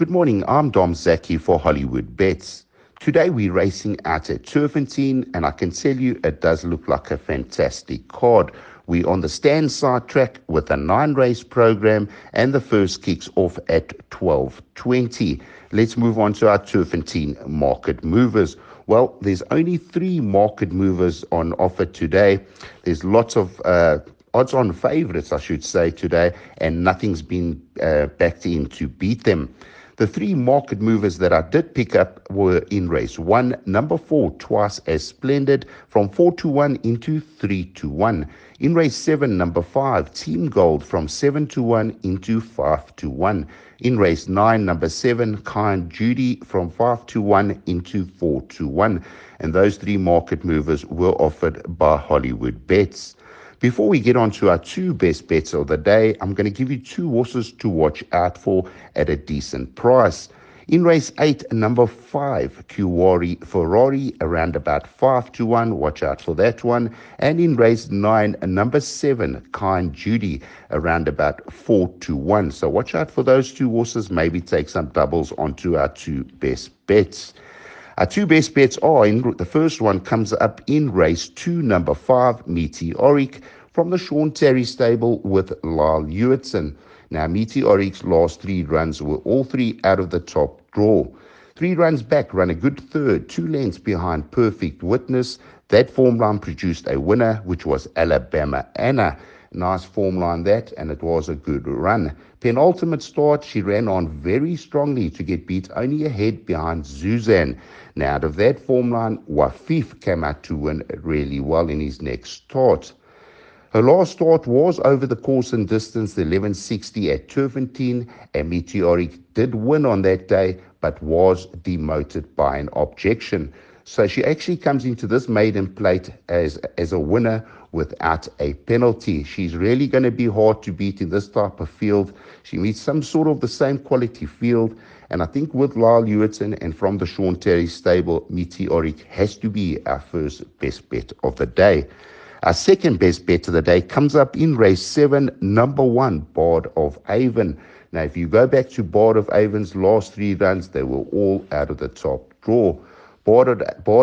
Good morning, I'm Dom Zaki for Hollywood Bets. Today we're racing out at Turffontein, and I can tell you it does look like a fantastic card. We're on the stand side track with a nine race program, and the first kicks off at 12.20. Let's move on to our Turffontein market movers. Well, there's only three market movers on offer today. There's lots of uh, odds on favorites, I should say, today, and nothing's been uh, backed in to beat them. The three market movers that I did pick up were in race one, number four, twice as splendid, from four to one into three to one. In race seven, number five, Team Gold, from seven to one into five to one. In race nine, number seven, Kind Judy, from five to one into four to one. And those three market movers were offered by Hollywood Bets. Before we get on to our two best bets of the day, I'm going to give you two horses to watch out for at a decent price. In race eight, number five, Kuwari Ferrari, around about five to one. Watch out for that one. And in race nine, number seven, Kind Judy, around about four to one. So watch out for those two horses. Maybe take some doubles onto our two best bets. Our two best bets are in the first one comes up in race two, number five, Meteoric, from the Sean Tarry stable with Lyle Hewitson. Now, Meteoric's last three runs were all three out of the top draw. Three runs back, ran a good third, two lengths behind Perfect Witness. That form line produced a winner, which was Alabama Anna. Nice form line that, and it was a good run. Penultimate start, she ran on very strongly to get beat only ahead behind Zuzan. Now, out of that form line, Wafif came out to win really well in his next start. Her last start was over the course and distance, the 1160 at Turffontein, and Meteoric did win on that day, but was demoted by an objection. So she actually comes into this maiden plate as, as a winner without a penalty. She's really going to be hard to beat in this type of field. She meets some sort of the same quality field. And I think with Lyle Hewitson and from the Sean Tarry stable, Meteoric has to be our first best bet of the day. Our second best bet of the day comes up in race seven, number one, Bard of Avon. Now, if you go back to Bard of Avon's last three runs, they were all out of the top draw. Bard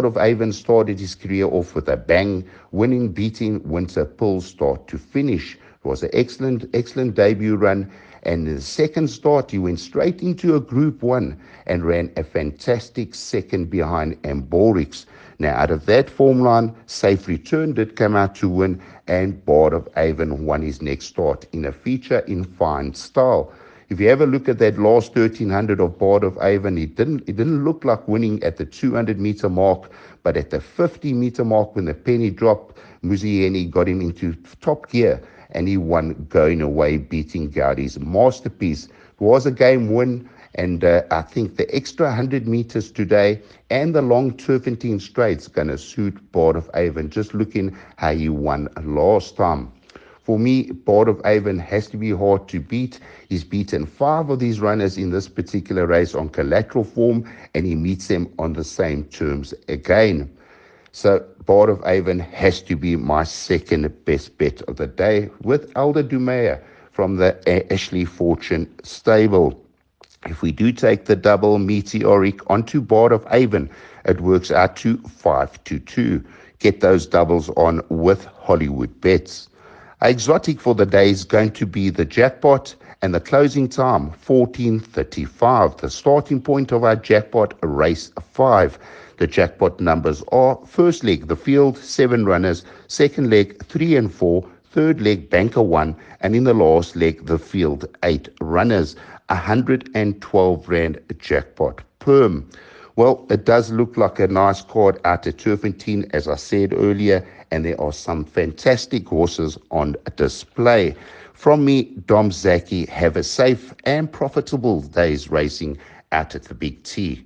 of Avon started his career off with a bang, winning, beating Winter Pill start to finish. It was an excellent, excellent debut run. And in the second start, he went straight into a Group 1 and ran a fantastic second behind Ambiorix. Now, out of that form line, Safe Return did come out to win, and Bard of Avon won his next start in a feature in fine style. If you ever look at that last 1300 of Bard of Avon, it didn't, it didn't look like winning at the 200 meter mark, but at the 50 meter mark when the penny dropped, Muzi Yeni got him into top gear and he won going away, beating Gaudi's masterpiece. It was a game win. And uh, I think the extra 100 meters today and the long Turffontein straights going to suit Bard of Avon. Just looking how he won last time. For me, Bard of Avon has to be hard to beat. He's beaten five of these runners in this particular race on collateral form, and he meets them on the same terms again. So, Bard of Avon has to be my second best bet of the day with Aldo Domeyer from the Ashley Fortune stable. If we do take the double meteoric onto Bard of Avon, it works out to 5 to 2. Get those doubles on with Hollywood bets. Exotic for the day is going to be the jackpot and the closing time 14:35. The starting point of our jackpot race 5. The jackpot numbers are first leg the field 7 runners, second leg 3 and 4, third leg banker 1 and in the last leg the field 8 runners. 112 rand jackpot perm. Well, it does look like a nice card out at Turffontein, as I said earlier, and there are some fantastic horses on display. From me, Dom Zaki, have a safe and profitable day's racing out at the Big T.